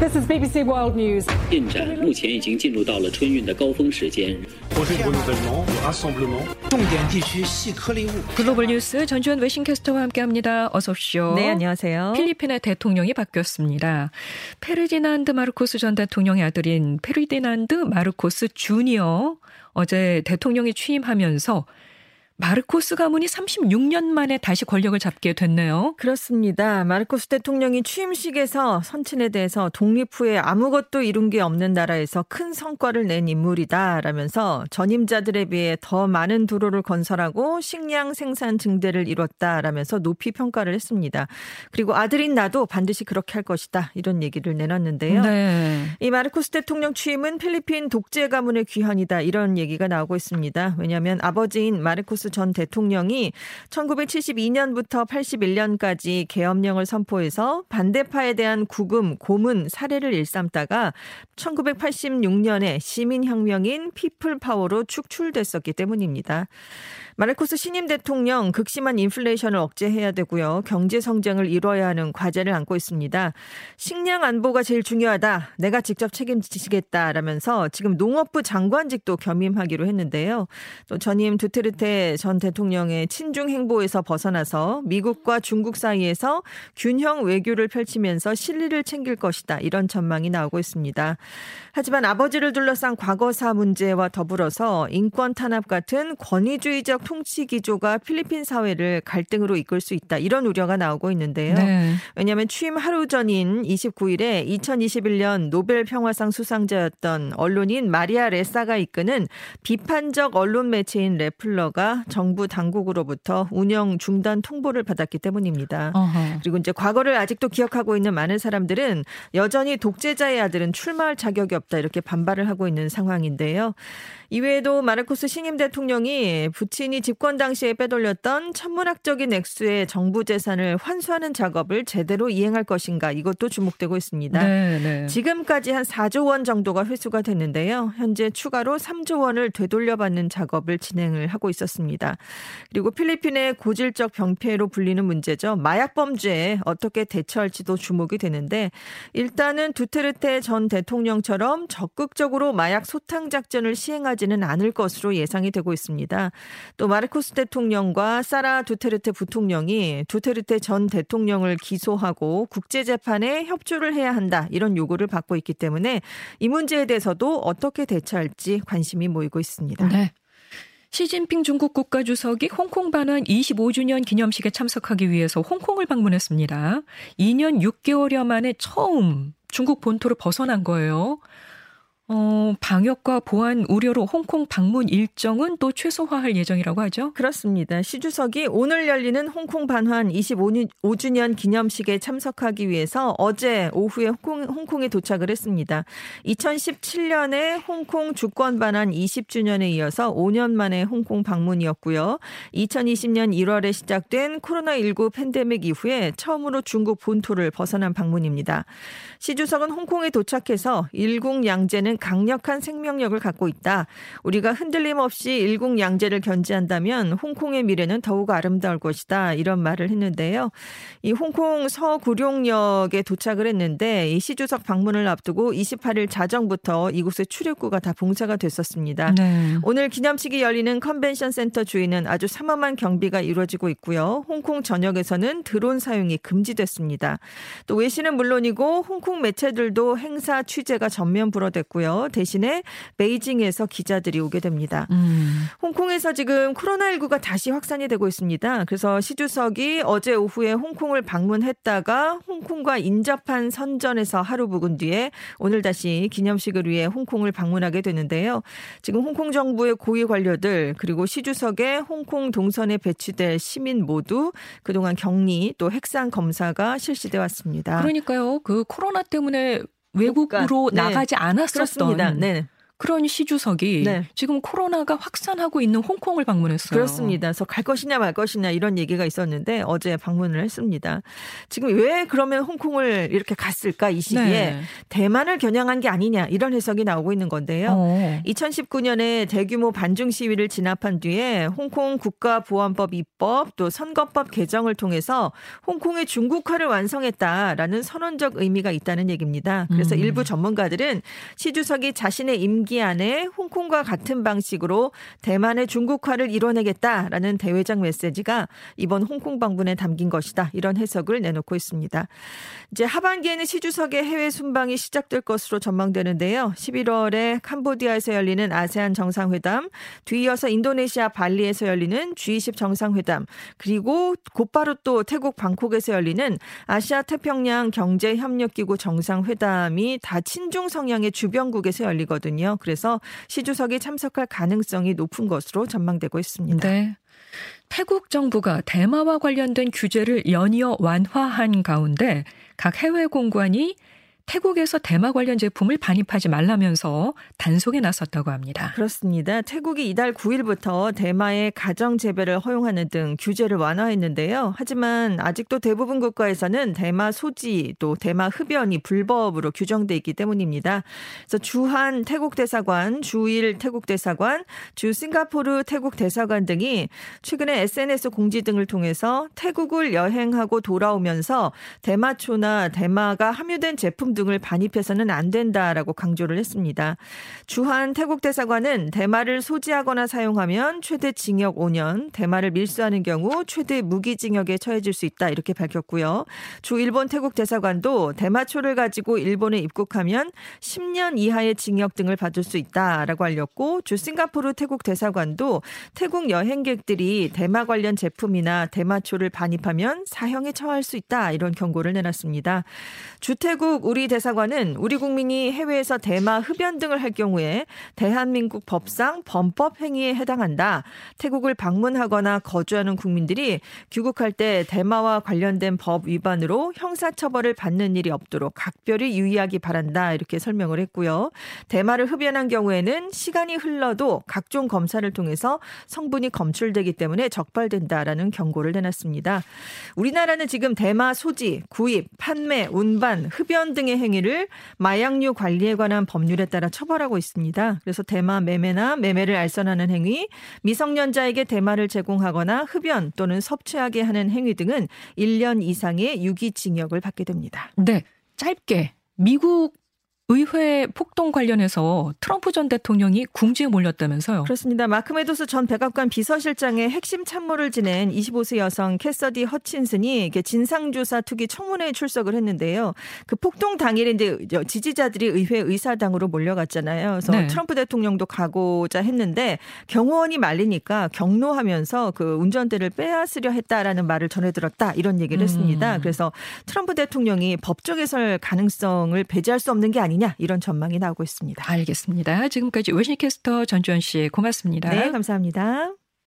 This is BBC World News. 进展目前已经进入到了春运的高峰时间。 重点地区细颗粒物。 글로벌 뉴스 전주현 외신캐스터와 함께합니다. 어서 오십시오. 네, 안녕하세요. 필리핀의 대통령이 바뀌었습니다. 페르디난드 마르코스 전 대통령의 아들인 페르디난드 마르코스 주니어 어제 대통령이 취임하면서 마르코스 가문이 36년 만에 다시 권력을 잡게 됐네요. 그렇습니다. 마르코스 대통령이 취임식에서 선친에 대해서 독립 후에 아무것도 이룬 게 없는 나라에서 큰 성과를 낸 인물이다라면서 전임자들에 비해 더 많은 도로를 건설하고 식량 생산 증대를 이뤘다라면서 높이 평가를 했습니다. 그리고 아들인 나도 반드시 그렇게 할 것이다 이런 얘기를 내놨는데요. 네. 이 마르코스 대통령 취임은 필리핀 독재 가문의 귀환이다 이런 얘기가 나오고 있습니다. 왜냐하면 아버지인 마르코스 전 대통령이 1972년부터 81년까지 계엄령을 선포해서 반대파에 대한 구금, 고문, 살해를 일삼다가 1986년에 시민혁명인 피플파워로 축출됐었기 때문입니다. 마르코스 신임 대통령 극심한 인플레이션을 억제해야 되고요. 경제 성장을 이뤄야 하는 과제를 안고 있습니다. 식량 안보가 제일 중요하다. 내가 직접 책임지시겠다라면서 지금 농업부 장관직도 겸임하기로 했는데요. 또 전임 두테르테 전 대통령의 친중 행보에서 벗어나서 미국과 중국 사이에서 균형 외교를 펼치면서 실리를 챙길 것이다. 이런 전망이 나오고 있습니다. 하지만 아버지를 둘러싼 과거사 문제와 더불어서 인권 탄압 같은 권위주의적 통치 기조가 필리핀 사회를 갈등으로 이끌 수 있다. 이런 우려가 나오고 있는데요. 네. 왜냐하면 취임 하루 전인 29일에 2021년 노벨 평화상 수상자였던 언론인 마리아 레사가 이끄는 비판적 언론 매체인 레플러가 정부 당국으로부터 운영 중단 통보를 받았기 때문입니다. 어허. 그리고 이제 과거를 아직도 기억하고 있는 많은 사람들은 여전히 독재자의 아들은 출마할 자격이 없다 이렇게 반발을 하고 있는 상황인데요. 이외에도 마르코스 신임 대통령이 부친이 집권 당시에 빼돌렸던 천문학적인 액수의 정부 재산을 환수하는 작업을 제대로 이행할 것인가 이것도 주목되고 있습니다. 네, 네. 지금까지 한 4조 원 정도가 회수가 됐는데요. 현재 추가로 3조 원을 되돌려받는 작업을 진행을 하고 있었습니다. 그리고 필리핀의 고질적 병폐로 불리는 문제죠. 마약 범죄에 어떻게 대처할지도 주목이 되는데 일단은 두테르테 전 대통령처럼 적극적으로 마약 소탕 작전을 시행하지는 않을 것으로 예상이 되고 있습니다. 또 마르코스 대통령과 사라 두테르테 부통령이 두테르테 전 대통령을 기소하고 국제 재판에 협조를 해야 한다 이런 요구를 받고 있기 때문에 이 문제에 대해서도 어떻게 대처할지 관심이 모이고 있습니다. 네. 시진핑 중국 국가주석이 홍콩 반환 25주년 기념식에 참석하기 위해서 홍콩을 방문했습니다. 2년 6개월여 만에 처음 중국 본토를 벗어난 거예요. 어, 방역과 보안 우려로 홍콩 방문 일정은 또 최소화할 예정이라고 하죠. 그렇습니다. 시 주석이 오늘 열리는 홍콩 반환 25주년 기념식에 참석하기 위해서 어제 오후에 홍콩, 홍콩 에 도착을 했습니다. 2017년에 홍콩 주권 반환 20주년에 이어서 5년 만에 홍콩 방문이었고요. 2020년 1월에 시작된 코로나19 팬데믹 이후에 처음으로 중국 본토를 벗어난 방문입니다. 시 주석은 홍콩에 도착해서 일국 양제는 강력한 생명력을 갖고 있다. 우리가 흔들림 없이 일국 양제를 견지한다면 홍콩의 미래는 더욱 아름다울 것이다. 이런 말을 했는데요. 이 홍콩 서구룡역에 도착을 했는데 이 시주석 방문을 앞두고 28일 자정부터 이곳의 출입구가 다 봉쇄가 됐었습니다. 네. 오늘 기념식이 열리는 컨벤션 센터 주위는 아주 삼엄한 경비가 이루어지고 있고요. 홍콩 전역에서는 드론 사용이 금지됐습니다. 또 외신은 물론이고 홍콩 매체들도 행사 취재가 전면 불어댔고요. 대신에 베이징에서 기자들이 오게 됩니다. 음. 홍콩에서 지금 코로나19가 다시 확산이 되고 있습니다. 그래서 시 주석이 어제 오후에 홍콩을 방문했다가 홍콩과 인접한 선전에서 하루 묵은 뒤에 오늘 다시 기념식을 위해 홍콩을 방문하게 되는데요. 지금 홍콩 정부의 고위 관료들 그리고 시 주석의 홍콩 동선에 배치될 시민 모두 그동안 격리 또 핵상 검사가 실시돼 왔습니다. 그러니까요. 그 코로나 때문에 외국으로 네. 나가지 않았었던. 네. 그런 시 주석이 네. 지금 코로나가 확산하고 있는 홍콩을 방문했어요. 그렇습니다. 그래서 갈 것이냐 말 것이냐 이런 얘기가 있었는데 어제 방문을 했습니다. 지금 왜 그러면 홍콩을 이렇게 갔을까 이 시기에 네. 대만을 겨냥한 게 아니냐 이런 해석이 나오고 있는 건데요. 어. 2019년에 대규모 반중 시위를 진압한 뒤에 홍콩 국가보안법 입법 또 선거법 개정을 통해서 홍콩의 중국화를 완성했다라는 선언적 의미가 있다는 얘기입니다. 그래서 음. 일부 전문가들은 시 주석이 자신의 임기 안에 홍콩과 같은 방식으로 대만의 중국화를 이뤄내겠다라는 대외적 메시지가 이번 홍콩 방문에 담긴 것이다. 이런 해석을 내놓고 있습니다. 이제 하반기에는 시 주석의 해외 순방이 시작될 것으로 전망되는데요. 11월에 캄보디아에서 열리는 아세안 정상회담, 뒤이어서 인도네시아 발리에서 열리는 G20 정상회담, 그리고 곧바로 또 태국 방콕에서 열리는 아시아 태평양 경제협력기구 정상회담이 다 친중 성향의 주변국에서 열리거든요. 그래서 시 주석이 참석할 가능성이 높은 것으로 전망되고 있습니다. 네. 태국 정부가 대마와 관련된 규제를 연이어 완화한 가운데 각 해외 공관이 태국에서 대마 관련 제품을 반입하지 말라면서 단속에 나섰다고 합니다. 그렇습니다. 태국이 이달 9일부터 대마의 가정 재배를 허용하는 등 규제를 완화했는데요. 하지만 아직도 대부분 국가에서는 대마 소지 또 대마 흡연이 불법으로 규정돼 있기 때문입니다. 그래서 주한 태국 대사관, 주일 태국 대사관, 주 싱가포르 태국 대사관 등이 최근에 SNS 공지 등을 통해서 태국을 여행하고 돌아오면서 대마초나 대마가 함유된 제품 등을 반입해서는 안 된다라고 강조를 했습니다. 주한 태국 대사관은 대마를 소지하거나 사용하면 최대 징역 5년, 대마를 밀수하는 경우 최대 무기징역에 처해질 수 있다 이렇게 밝혔고요. 주 일본 태국 대사관도 대마초를 가지고 일본에 입국하면 10년 이하의 징역 등을 받을 수 있다라고 알렸고 주 싱가포르 태국 대사관도 태국 여행객들이 대마 관련 제품이나 대마초를 반입하면 사형에 처할 수 있다 이런 경고를 내놨습니다. 주태국 우리 대사관은 우리 국민이 해외에서 대마 흡연 등을 할 경우에 대한민국 법상 범법 행위에 해당한다. 태국을 방문하거나 거주하는 국민들이 귀국할 때 대마와 관련된 법 위반으로 형사처벌을 받는 일이 없도록 각별히 유의하기 바란다. 이렇게 설명을 했고요. 대마를 흡연한 경우에는 시간이 흘러도 각종 검사를 통해서 성분이 검출되기 때문에 적발된다라는 경고를 내놨습니다. 우리나라는 지금 대마 소지, 구입, 판매, 운반, 흡연 등의 행위를 마약류 관리에 관한 법률에 따라 처벌하고 있습니다. 그래서 대마 매매나 매매를 알선하는 행위, 미성년자에게 대마를 제공하거나 흡연 또는 섭취하게 하는 행위 등은 1년 이상의 유기징역을 받게 됩니다. 네. 짧게 미국 의회 폭동 관련해서 트럼프 전 대통령이 궁지에 몰렸다면서요. 그렇습니다. 마크 메도스 전 백악관 비서실장의 핵심 참모를 지낸 25세 여성 캐시디 허친슨이 진상조사 특위 청문회에 출석을 했는데요. 그 폭동 당일에 이제 지지자들이 의회 의사당으로 몰려갔잖아요. 그래서 네. 트럼프 대통령도 가고자 했는데 경호원이 말리니까 경로하면서 그 운전대를 빼앗으려 했다라는 말을 전해 들었다 이런 얘기를 했습니다. 음. 그래서 트럼프 대통령이 법적 해설 가능성을 배제할 수 없는 게 아니 냐 이런 전망이 나오고 있습니다. 알겠습니다. 지금까지 외신캐스터 전주현 씨 고맙습니다. 네, 감사합니다.